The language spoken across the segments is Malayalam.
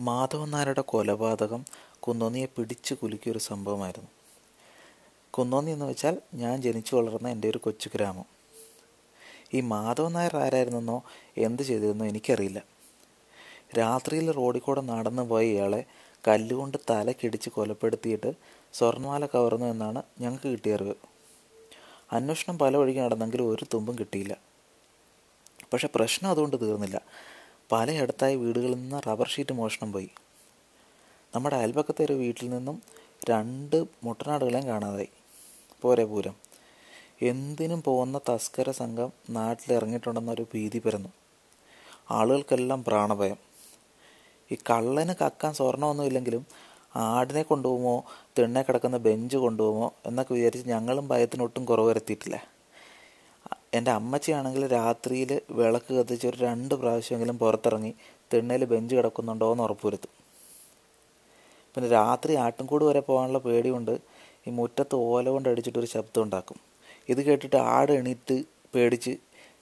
മാധവൻ നായരുടെ കൊലപാതകം കുന്നോന്നിയെ പിടിച്ചു കുലുക്കിയൊരു സംഭവമായിരുന്നു. കുന്നോന്നി എന്ന് വെച്ചാൽ ഞാൻ ജനിച്ചു വളർന്ന എന്റെ ഒരു കൊച്ചു ഗ്രാമം. ഈ മാധവൻ നായർ ആരായിരുന്നെന്നോ എന്ത് ചെയ്തിരുന്നോ എനിക്കറിയില്ല. രാത്രിയിൽ റോഡിൽ കൂടെ നടന്നു പോയ ഇയാളെ കല്ലുകൊണ്ട് തലക്കിടിച്ച് കൊലപ്പെടുത്തിയിട്ട് സ്വർണമാല കവർന്നു എന്നാണ് ഞങ്ങൾക്ക് കിട്ടിയ അറിവ്. അന്വേഷണം പല വഴിക്ക് നടന്നെങ്കിലും ഒരു തുമ്പും കിട്ടിയില്ല. പക്ഷെ പ്രശ്നം അതുകൊണ്ട് തീർന്നില്ല. പലയിടത്തായി വീടുകളിൽ നിന്ന് റബ്ബർ ഷീറ്റ് മോഷണം പോയി. നമ്മുടെ അയൽപക്കത്തെ ഒരു വീട്ടിൽ നിന്നും രണ്ട് മുട്ടനാടുകളെയും കാണാതായി. പോരെ പൂരം. എന്തിനും പോകുന്ന തസ്കര സംഘം നാട്ടിലിറങ്ങിയിട്ടുണ്ടെന്നൊരു ഭീതി പരന്നു. ആളുകൾക്കെല്ലാം പ്രാണഭയം. ഈ കള്ളന് കക്കാൻ സ്വർണമൊന്നുമില്ലെങ്കിലും ആടിനെ കൊണ്ടുപോകുമോ തിണ്ണെ കിടക്കുന്ന ബെഞ്ച് കൊണ്ടുപോകുമോ എന്നൊക്കെ വിചാരിച്ച് ഞങ്ങളും ഭയത്തിനൊട്ടും കുറവ് വരുത്തിയിട്ടില്ല. എന്റെ അമ്മച്ചിയാണെങ്കിൽ രാത്രിയിൽ വിളക്ക് കത്തിച്ച് ഒരു രണ്ട് പ്രാവശ്യമെങ്കിലും പുറത്തിറങ്ങി തിണ്ണയിൽ ബെഞ്ച് കിടക്കുന്നുണ്ടോ എന്ന് ഉറപ്പുവരുത്തും. പിന്നെ രാത്രി ആട്ടിൻകൂട് വരെ പോകാനുള്ള പേടിയുണ്ട്. ഈ മുറ്റത്ത് ഓല കൊണ്ട് അടിച്ചിട്ടൊരു ശബ്ദം ഉണ്ടാക്കും. ഇത് കേട്ടിട്ട് ആട് എണീറ്റ് പേടിച്ച്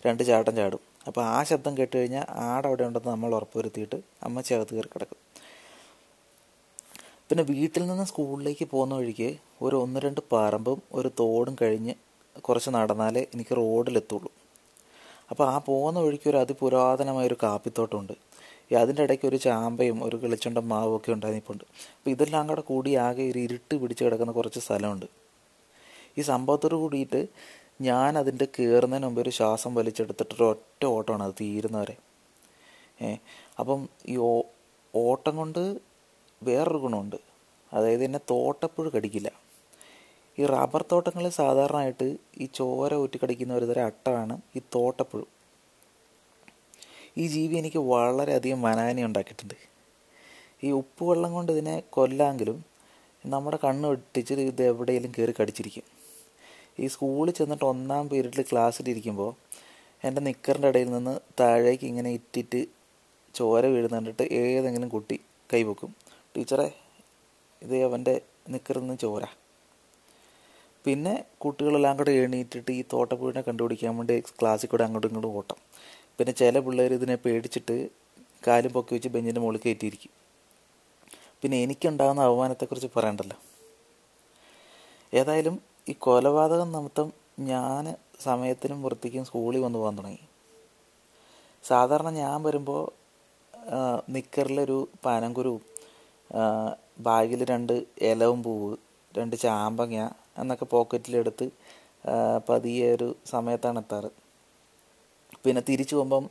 രണ്ട് ചാട്ടം ചാടും. അപ്പോൾ ആ ശബ്ദം കേട്ട് കഴിഞ്ഞാൽ ആട് അവിടെ ഉണ്ടെന്ന് നമ്മൾ ഉറപ്പുവരുത്തിയിട്ട് അമ്മച്ചി അകത്ത് കയറി കിടക്കും. പിന്നെ വീട്ടിൽ നിന്ന് സ്കൂളിലേക്ക് പോകുന്ന വഴിക്ക് ഒരു ഒന്ന് രണ്ട് പറമ്പും ഒരു തോടും കഴിഞ്ഞ് കുറച്ച് നടന്നാലേ എനിക്ക് റോഡിലെത്തുള്ളൂ. അപ്പോൾ ആ പോകുന്ന വഴിക്ക് ഒരു അതിപുരാതനമായ ഒരു കാപ്പിത്തോട്ടമുണ്ട്. ഈ അതിന്റെ ഇടയ്ക്ക് ഒരു ചാമ്പയും ഒരു കിളിച്ചുണ്ട മാവും ഒക്കെ ഉണ്ടായിരുന്നിപ്പുണ്ട്. അപ്പോൾ ഇതെല്ലാം കൂടെ കൂടി ആകെ ഒരു ഇരുട്ട് പിടിച്ച് കിടക്കുന്ന കുറച്ച് സ്ഥലമുണ്ട്. ഈ സംഭവത്തോട് കൂടിയിട്ട് ഞാൻ അതിന്റെ കയറുന്നതിന് മുമ്പ് ഒരു ശ്വാസം വലിച്ചെടുത്തിട്ടൊരു ഒറ്റ ഓട്ടമാണ് അത് തീരുന്നവരെ. ഏ അപ്പം ഈ ഓട്ടം കൊണ്ട് വേറൊരു ഗുണമുണ്ട്. അതായത് എന്നെ തോട്ടപ്പുഴ കടിക്കില്ല. ഈ റബ്ബർ തോട്ടങ്ങളിൽ സാധാരണയായിട്ട് ഈ ചോര ഊറ്റിക്കടിക്കുന്ന ഒരു തരം അട്ടമാണ് ഈ തോട്ടപ്പുഴു. ഈ ജീവി എനിക്ക് വളരെയധികം വനാനി ഉണ്ടാക്കിയിട്ടുണ്ട്. ഈ ഉപ്പുവെള്ളം കൊണ്ട് ഇതിനെ കൊല്ലാമെങ്കിലും നമ്മുടെ കണ്ണ് വെട്ടിച്ചിട്ട് ഇത് എവിടെയെങ്കിലും കയറി കടിച്ചിരിക്കും. ഈ സ്കൂളിൽ ചെന്നിട്ട് ഒന്നാം പീരീഡിൽ ക്ലാസ്സിലിരിക്കുമ്പോൾ എന്റെ നിക്കറിന്റെ ഇടയിൽ നിന്ന് താഴേക്ക് ഇങ്ങനെ ഇറ്റിറ്റ് ചോര വീഴുന്ന കണ്ടിട്ട് ഏതെങ്കിലും കുട്ടി കൈവെക്കും ടീച്ചറെ ഇത് അവന്റെ നിക്കറിൽ നിന്ന് ചോര. പിന്നെ കുട്ടികളെല്ലാം കൂടെ എണീറ്റിട്ട് ഈ തോട്ടപ്പുഴിനെ കണ്ടുപിടിക്കാൻ വേണ്ടി ക്ലാസ്സിൽ കൂടെ അങ്ങോട്ടും ഇങ്ങോട്ടും ഓട്ടം. പിന്നെ ചില പിള്ളേർ ഇതിനെ പേടിച്ചിട്ട് കാലും പൊക്കി വെച്ച് ബെഞ്ചിന്റെ മുകളിൽ കയറ്റിയിരിക്കും. പിന്നെ എനിക്കുണ്ടാകുന്ന അപമാനത്തെക്കുറിച്ച് പറയണ്ടല്ലോ. ഏതായാലും ഈ കൊലപാതകം നിമിത്തം ഞാൻ സമയത്തിനും വൃത്തിക്കും സ്കൂളിൽ വന്ന് പോകാൻ തുടങ്ങി. സാധാരണ ഞാൻ വരുമ്പോൾ നിക്കറിലൊരു പനങ്കുരുവും ബാഗിൽ രണ്ട് ഇലവും പൂവ് രണ്ട് ചാമ്പങ്ങ എന്നൊക്കെ പോക്കറ്റിലെടുത്ത് പതിയെ ഒരു സമയത്താണ് എത്താറ്. പിന്നെ തിരിച്ചു പോകുമ്പം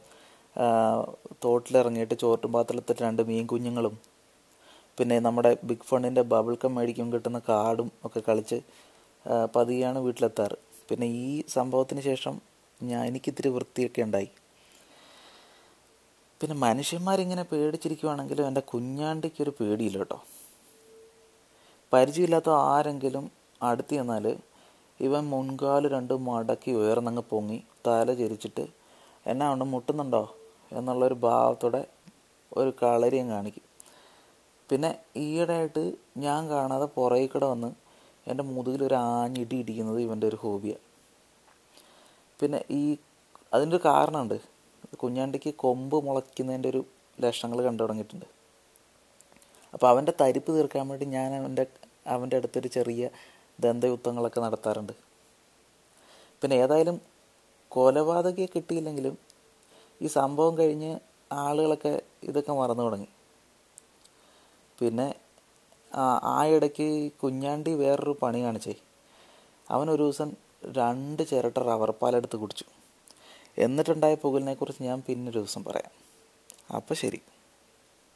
തോട്ടിലിറങ്ങിയിട്ട് ചോറ്റും പാത്രത്തിൽ രണ്ട് മീൻ കുഞ്ഞുങ്ങളും പിന്നെ നമ്മുടെ ബിഗ് ഫണ്ടിന്റെ ബബിൾ കം മേടിക്കും കിട്ടുന്ന കാർഡും ഒക്കെ കളിച്ച് പതിയാണ് വീട്ടിലെത്താറ്. പിന്നെ ഈ സംഭവത്തിന് ശേഷം ഞാൻ എനിക്കിത്തിരി വൃത്തിയൊക്കെ ഉണ്ടായി. പിന്നെ മനുഷ്യന്മാരിങ്ങനെ പേടിച്ചിരിക്കുവാണെങ്കിലും എന്റെ കുഞ്ഞാണ്ടിക്കൊരു പേടിയില്ല കേട്ടോ. പരിചയമില്ലാത്ത ആരെങ്കിലും അടുത്ത് ചെന്നാൽ ഇവൻ മുൻകാൽ രണ്ട് മടക്കി ഉയർന്നങ്ങ് പൊങ്ങി തല ചരിച്ചിട്ട് എന്നാ ഉണ്ട് മുട്ടുന്നുണ്ടോ? എന്നുള്ളൊരു ഭാവത്തോടെ ഒരു കളരിയും കാണിക്കും. പിന്നെ ഈയിടെയായിട്ട് ഞാൻ കാണാതെ പുറകിൽ കൂടെ വന്ന് എന്റെ മുതുകിൽ ഒരു ആഞ്ഞിടി ഇടിക്കുന്നത് ഇവന്റെ ഒരു ഹോബിയാണ് പിന്നെ ഈ അതിന്റെ ഒരു കാരണമുണ്ട്. കുഞ്ഞാണ്ടിക്ക് കൊമ്പ് മുളയ്ക്കുന്നതിന്റെ ഒരു ലക്ഷണങ്ങൾ കണ്ടു തുടങ്ങിയിട്ടുണ്ട്. അപ്പോൾ അവന്റെ തരിപ്പ് തീർക്കാൻ വേണ്ടി ഞാൻ അവന്റെ അവന്റെ അടുത്തൊരു ചെറിയ ദന്തയുദ്ധങ്ങളൊക്കെ നടത്താറുണ്ട്. പിന്നെ ഏതായാലും കൊലപാതകയെ കിട്ടിയില്ലെങ്കിലും ഈ സംഭവം കഴിഞ്ഞ് ആളുകളൊക്കെ ഇതൊക്കെ മറന്നു തുടങ്ങി. പിന്നെ ആ ഇടയ്ക്ക് കുഞ്ഞാണ്ടി വേറൊരു പണി കാണിച്ചേ. അവൻ ഒരു ദിവസം രണ്ട് ചിരട്ട റബ്ബർ പാലെടുത്ത് കുടിച്ചു. എന്നിട്ടുണ്ടായ പുകലിനെക്കുറിച്ച് ഞാൻ പിന്നൊരു ദിവസം പറയാം. അപ്പോൾ ശരി.